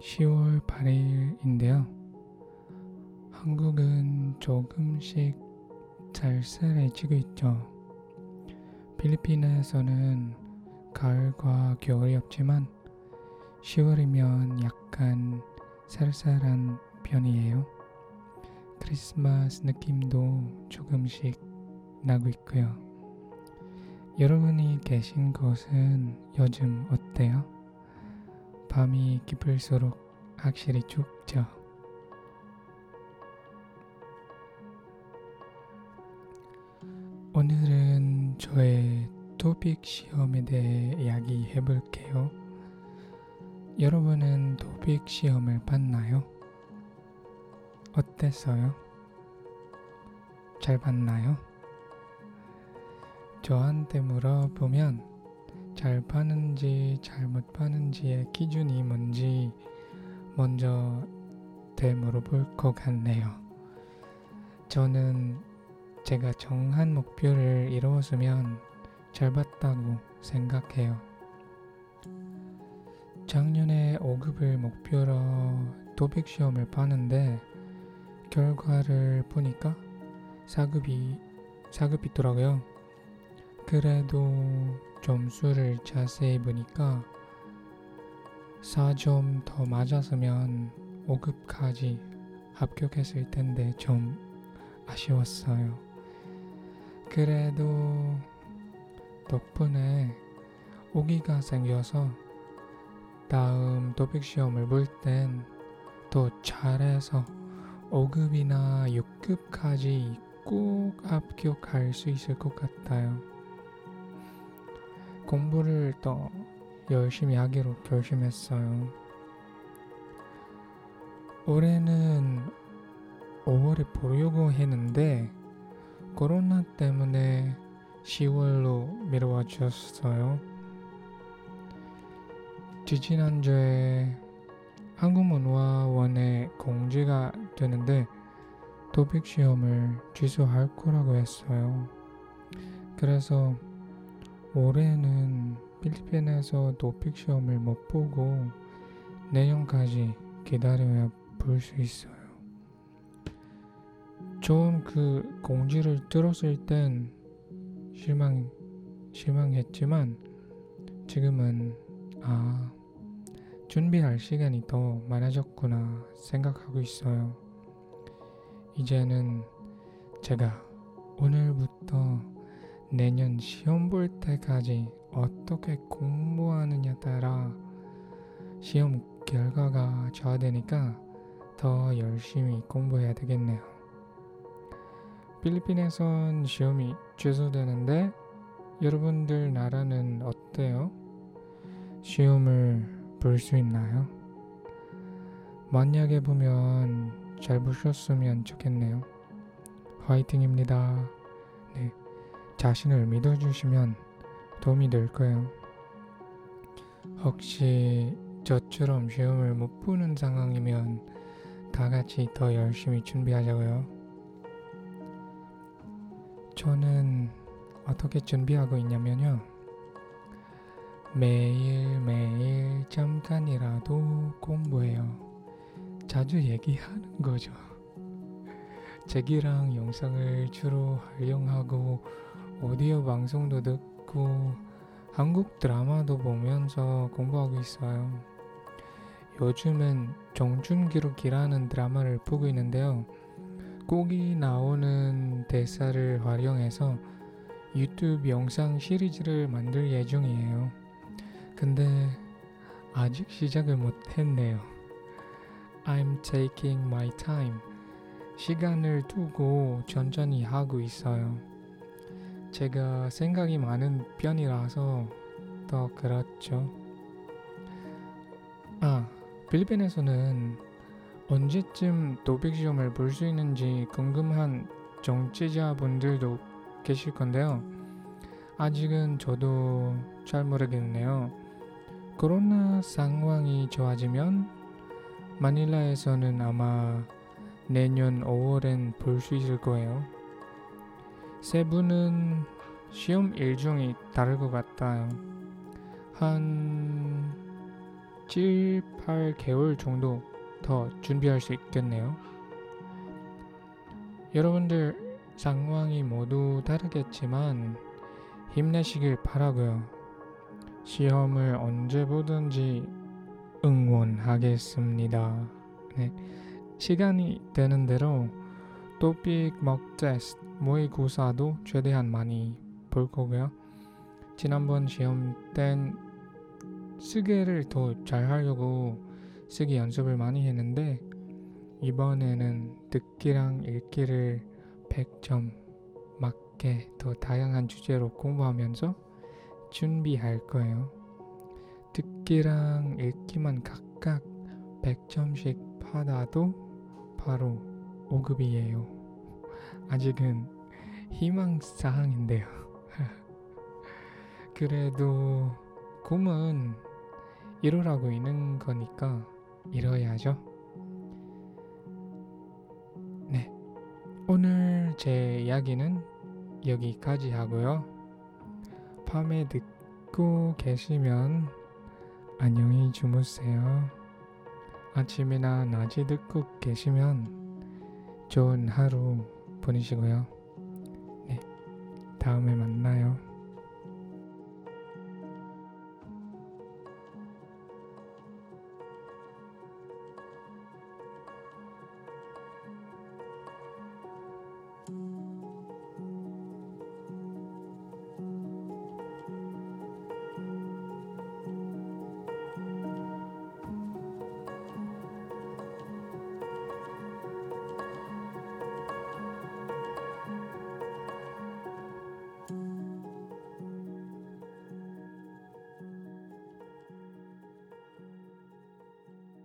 10월 8일인데요. 한국은 조금씩 쌀쌀해지고 있죠. 필리핀에서는 가을과 겨울이 없지만 10월이면 약간 쌀쌀한 편이에요. 크리스마스 느낌도 조금씩 나고 있고요. 여러분이 계신 곳은 요즘 어때요? 밤이 깊을수록 확실히 춥죠. 오늘은 저의 토픽 시험에 대해 이야기해 볼게요. 여러분은 토픽 시험을 봤나요? 어땠어요? 잘 봤나요? 저한테 물어보면 잘 봤는지 잘못 봤는지의 기준이 뭔지 먼저 되물어볼 것 같네요. 저는 제가 정한 목표를 이루었으면 잘 봤다고 생각해요. 작년에 5급을 목표로 도백 시험을 봤는데 결과를 보니까 4급이 4급이더라고요. 그래도 점수를 자세히 보니까 4점 더 맞았으면 5급까지 합격했을 텐데 좀 아쉬웠어요. 그래도 덕분에 오기가 생겨서 다음 도백 시험을 볼 땐 더 잘해서 5급이나 6급까지 꼭 합격할 수 있을 것 같아요. 공부를 더 열심히 하기로 결심했어요. 올해는 5월에 보려고 했는데 코로나 때문에 10월로 미뤄와 주었어요. 지지난주에 한국문화원에 공지가 되는데 도픽 시험을 취소할 거라고 했어요. 그래서 올해는 필리핀에서 도픽 시험을 못 보고 내년까지 기다려야 볼 수 있어요. 처음 그 공지를 들었을 땐 실망 실망했지만 지금은 아 준비할 시간이 더 많아졌구나 생각하고 있어요. 이제는 제가 오늘부터 내년 시험 볼 때까지 어떻게 공부하느냐 따라 시험 결과가 좌우되니까 더 열심히 공부해야 되겠네요. 필리핀에선 시험이 취소되는데 여러분들 나라는 어때요? 시험을 볼 수 있나요? 만약에 보면 잘 보셨으면 좋겠네요. 화이팅입니다. 네. 자신을 믿어주시면 도움이 될 거예요. 혹시 저처럼 시험을 못 보는 상황이면 다 같이 더 열심히 준비하자고요. 저는 어떻게 준비하고 있냐면요. 매일매일 잠깐이라도 공부해요. 자주 얘기하는 거죠. 책이랑 영상을 주로 활용하고 오디오 방송도 듣고 한국 드라마도 보면서 공부하고 있어요. 요즘은 정준기록이라는 드라마를 보고 있는데요. 꼭이 나오는 대사를 활용해서 유튜브 영상 시리즈를 만들 예정이에요. 근데 아직 시작을 못 했네요. I'm taking my time. 시간을 두고 천천히 하고 있어요. 제가 생각이 많은 편이라서 더 그렇죠. 아, 필리핀에서는 언제쯤 도백 시험을 볼 수 있는지 궁금한 정치자분들도 계실 건데요. 아직은 저도 잘 모르겠네요. 코로나 상황이 좋아지면 마닐라에서는 아마 내년 5월엔 볼 수 있을 거예요. 세부는 시험 일정이 다를 것 같아요. 한 7, 8개월 정도 더 준비할 수 있겠네요. 여러분들 상황이 모두 다르겠지만 힘내시길 바라고요. 시험을 언제 보든지 응원하겠습니다. 네. 시간이 되는 대로 토픽 먹 테스트 모의고사도 최대한 많이 볼 거고요. 지난번 시험 땐 쓰기를 더 잘 하려고 쓰기 연습을 많이 했는데 이번에는 듣기랑 읽기를 100점 맞게 더 다양한 주제로 공부하면서 준비할 거예요. 듣기랑 읽기만 각각 100점씩 받아도 바로 5급이에요. 아직은 희망사항인데요. 그래도 꿈은 이루라고 있는 거니까 이뤄야죠. 네. 오늘 제 이야기는 여기까지 하고요. 밤에 듣고 계시면 안녕히 주무세요. 아침이나 낮에 듣고 계시면 좋은 하루 보내시고요. 네. 다음에 만나요.